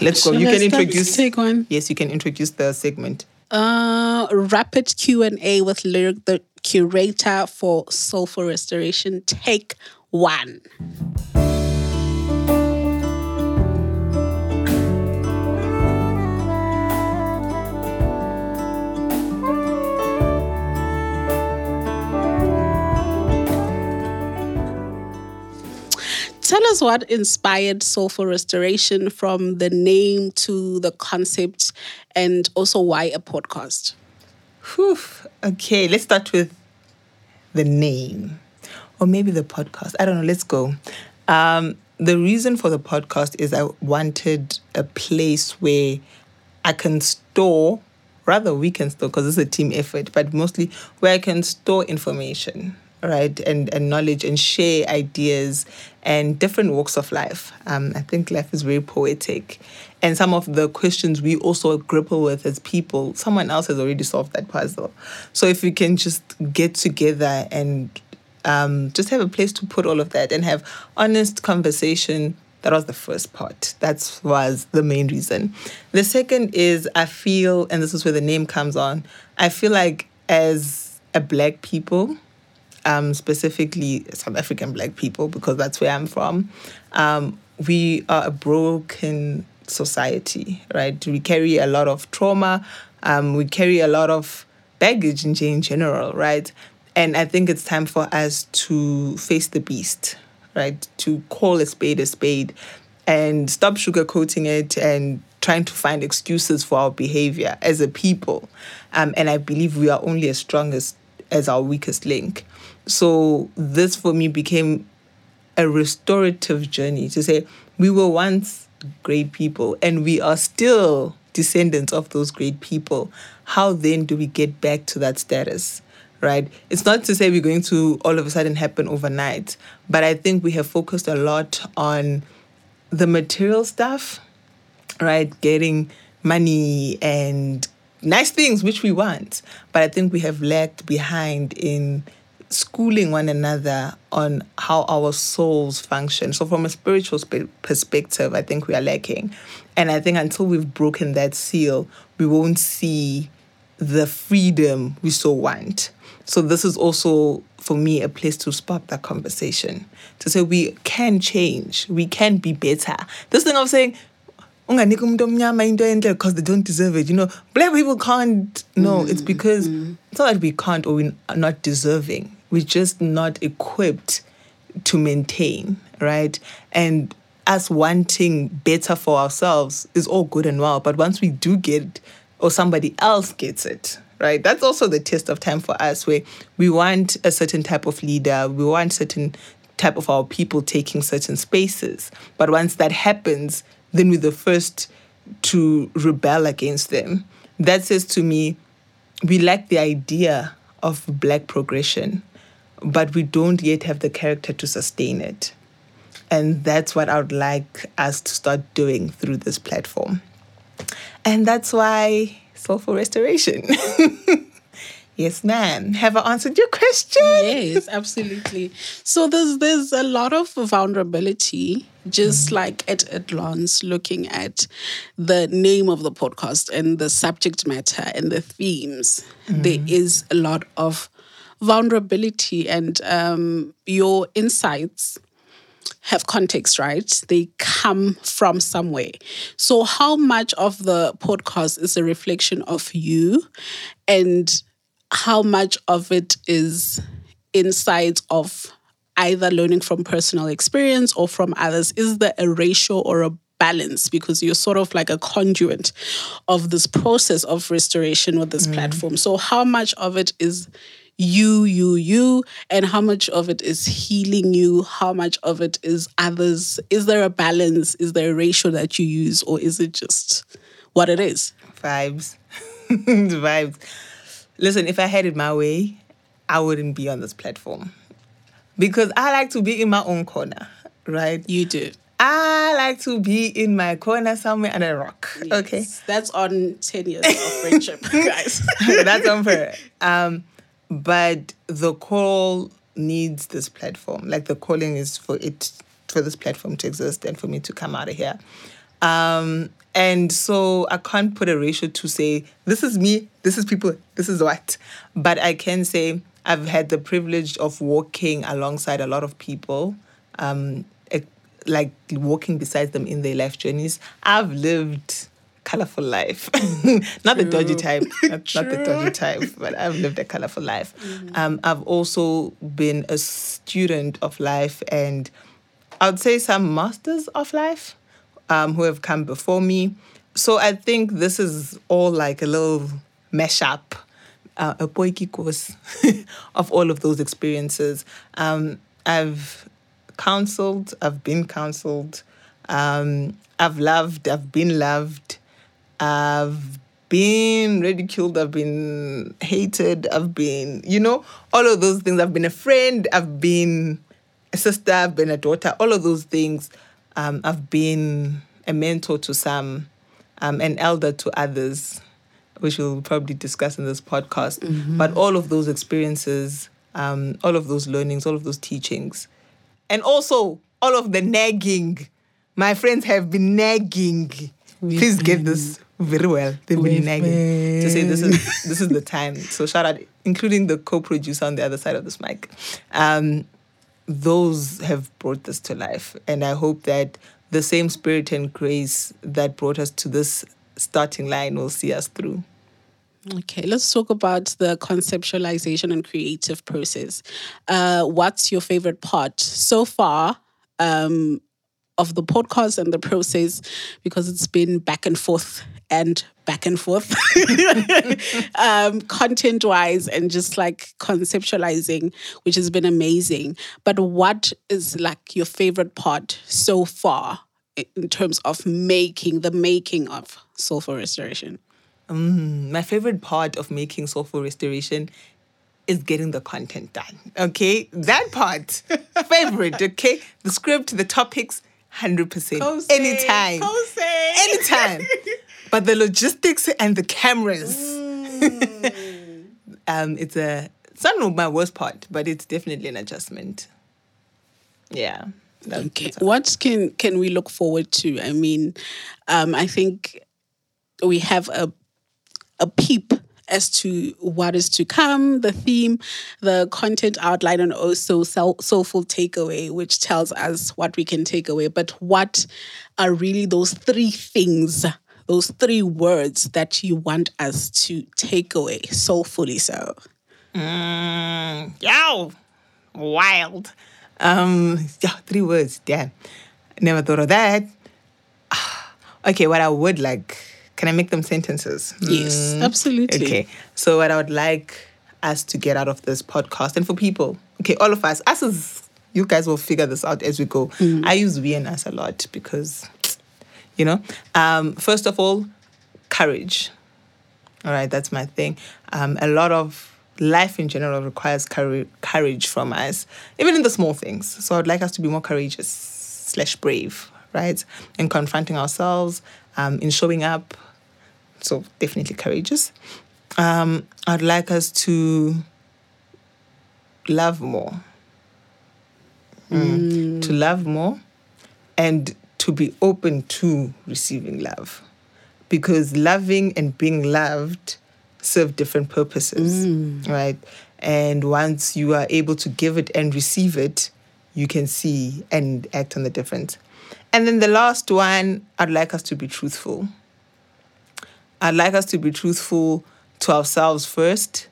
Let's go. You I can introduce. Take one. Yes, you can introduce the segment. Uh, rapid Q and A with Lyric, the curator for Soulful Restoration. Take one. Tell us what inspired Soulful Restoration from the name to the concept and also why a podcast. Whew. Okay, let's start with the name or maybe the podcast. I don't know. Let's go. Um, the reason for the podcast is I wanted a place where I can store, rather, we can store because it's a team effort, but mostly where I can store information, right? And, and knowledge and share ideas and different walks of life. Um, I think life is very poetic. And some of the questions we also grapple with as people, someone else has already solved that puzzle. So if we can just get together and um, just have a place to put all of that and have honest conversation. That was the first part. That was the main reason. The second is I feel, and this is where the name comes on, I feel like as a black people, um, specifically South African black people, because that's where I'm from, um, we are a broken society, right? We carry a lot of trauma, um, we carry a lot of baggage in, in general, right? And I think it's time for us to face the beast, right? To call a spade a spade and stop sugarcoating it and trying to find excuses for our behavior as a people. Um, and I believe we are only as strong as, as our weakest link. So this for me became a restorative journey to say we were once great people and we are still descendants of those great people. How then do we get back to that status? Right? It's not to say we're going to all of a sudden happen overnight, but I think we have focused a lot on the material stuff, right? Getting money and nice things which we want. But I think we have lagged behind in schooling one another on how our souls function. So, from a spiritual sp- perspective, I think we are lacking. And I think until we've broken that seal, we won't see the freedom we so want. So, this is also for me a place to spark that conversation to say we can change, we can be better. This thing of saying, unganiki umuntu omnyama into enhle because they don't deserve it. You know, black people can't. No, it's mm, because mm. it's not that we can't or we're not deserving. We're just not equipped to maintain, right? And us wanting better for ourselves is all good and well. But once we do get or somebody else gets it, right? That's also the test of time for us, where we want a certain type of leader, we want certain type of our people taking certain spaces. But once that happens, then we're the first to rebel against them. That says to me, we lack the idea of black progression, but we don't yet have the character to sustain it. And that's what I would like us to start doing through this platform. And that's why Soulful Restoration. yes, ma'am. Have I answered your question? Yes, absolutely. So there's there's a lot of vulnerability just mm-hmm. like at a glance looking at the name of the podcast and the subject matter and the themes. There mm-hmm. is a lot of vulnerability and um, your insights have context, right? They come from somewhere. So, how much of the podcast is a reflection of you, and how much of it is insights of either learning from personal experience or from others? Is there a ratio or a balance? Because you're sort of like a conduit of this process of restoration with this platform. So, how much of it is you, you, you, and how much of it is healing you? How much of it is others? Is there a balance? Is there a ratio that you use, or is it just what it is? Vibes. Vibes. Listen, if I had it my way, I wouldn't be on this platform. Because I like to be in my own corner, right? You do. I like to be in my corner somewhere under a rock. Okay. That's on 10 years of friendship, guys. That's unfair. Um, but the call needs this platform. Like the calling is for it for this platform to exist and for me to come out of here. Um, And so I can't put a ratio to say, this is me, this is people, this is what. But I can say I've had the privilege of walking alongside a lot of people, um, like walking beside them in their life journeys. I've lived colorful life. not the dodgy type, not, not, the dodgy type, but I've lived a colorful life. Mm-hmm. Um, I've also been a student of life and I would say some masters of life um, who have come before me. So I think this is all like a little mashup, uh, a potjiekos of all of those experiences. Um, I've counseled, I've been counseled, um, I've loved, I've been loved, I've been ridiculed, I've been hated, I've been, you know, all of those things. I've been a friend, I've been a sister, I've been a daughter, all of those things. Um, I've been a mentor to some, um, an elder to others, which we'll probably discuss in this podcast. Mm-hmm. But all of those experiences, um, all of those learnings, all of those teachings, and also all of the nagging. My friends have been nagging. Please get this very well. They've been nagging to say this is this is the time. So shout out, including the co-producer on the other side of this mic. Um, those have brought this to life, and I hope that the same spirit and grace that brought us to this starting line will see us through. Okay, let's talk about the conceptualization and creative process. Uh, what's your favorite part so far um, of the podcast and the process? Because it's been back and forth and back and forth, um, content wise, and just like conceptualizing, which has been amazing. But what is like your favorite part so far in terms of making the making of soulful restoration? Mm, my favorite part of making soulful restoration is getting the content done. Okay, that part, favorite. Okay, the script, the topics, hundred percent, anytime, anytime. but the logistics and the cameras. Mm. um, it's a it's not my worst part, but it's definitely an adjustment. Yeah. okay. What can can we look forward to? I mean, um, I think we have a a peep as to what is to come, the theme, the content outline, and also soulful takeaway, which tells us what we can take away. But what are really those three things those three words that you want us to take away soulfully so? Mm, yow, wild. Um, yeah, three words. Damn, never thought of that. okay, what I would like. Can I make them sentences? Yes, mm, absolutely. Okay, so what I would like us to get out of this podcast, and for people, okay, all of us, us as you guys will figure this out as we go. Mm. I use we and us a lot because you know um, first of all courage all right that's my thing um, a lot of life in general requires courage from us even in the small things so i'd like us to be more courageous slash brave right in confronting ourselves um, in showing up so definitely courageous um, i'd like us to love more mm. Mm. to love more and to be open to receiving love because loving and being loved serve different purposes, mm. right? And once you are able to give it and receive it, you can see and act on the difference. And then the last one, I'd like us to be truthful. I'd like us to be truthful to ourselves first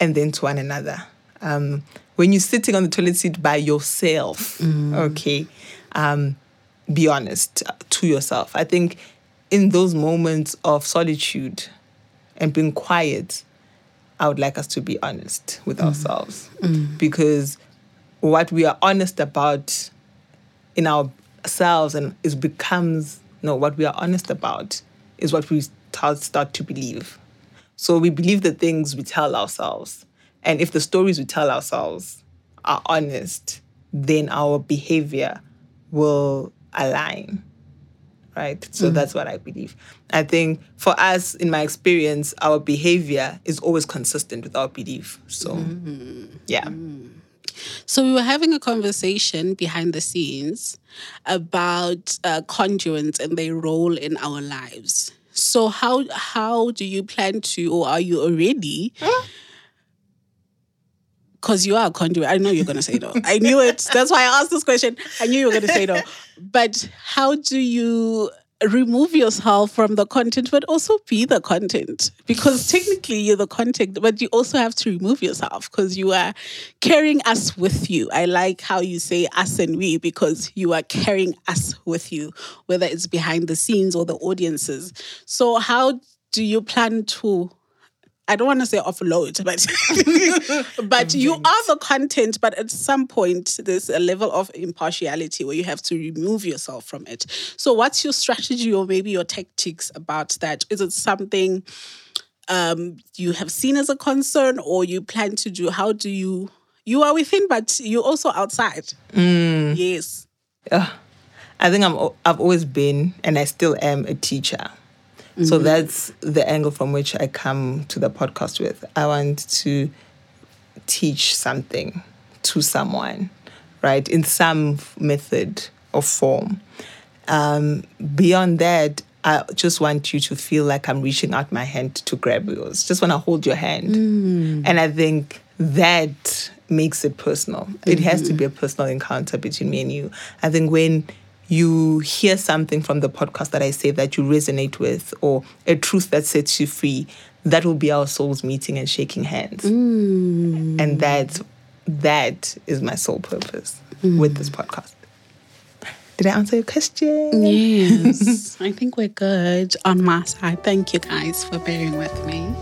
and then to one another. Um, when you're sitting on the toilet seat by yourself, mm. okay, um, be honest to yourself. I think in those moments of solitude and being quiet, I would like us to be honest with mm. ourselves mm. because what we are honest about in ourselves and it becomes no what we are honest about is what we start, start to believe. So we believe the things we tell ourselves. And if the stories we tell ourselves are honest, then our behavior will align right so mm that's what i believe i think for us in my experience our behavior is always consistent with our belief so mm-hmm. yeah mm So we were having a conversation behind the scenes about uh, conduits and their role in our lives. So how how do you plan to, or are you already? Hmm? Because you are a conduit. I know you're going to say no. I knew it. That's why I asked this question. I knew you were going to say no. But how do you remove yourself from the content, but also be the content. Because technically you're the content, but you also have to remove yourself because you are carrying us with you. I like how you say us and we because you are carrying us with you, whether it's behind the scenes or the audiences. So, how do you plan to I don't want to say offload, but but you are the content. But at some point, there's a level of impartiality where you have to remove yourself from it. So, what's your strategy or maybe your tactics about that? Is it something um, you have seen as a concern, or you plan to do? How do you? You are within, but you're also outside. Mm. Yes. Uh, I think I'm. I've always been, and I still am a teacher. Mm-hmm. So that's the angle from which I come to the podcast with. I want to teach something to someone, right, in some method or form. Um, beyond that, I just want you to feel like I'm reaching out my hand to grab yours. Just want to hold your hand. Mm. And I think that makes it personal. Mm-hmm. It has to be a personal encounter between me and you. I think when you hear something from the podcast that I say that you resonate with, or a truth that sets you free, that will be our souls meeting and shaking hands. Mm. And that that is my sole purpose mm. with this podcast. Did I answer your question? Yes. I think we're good on my side. Thank you guys for bearing with me.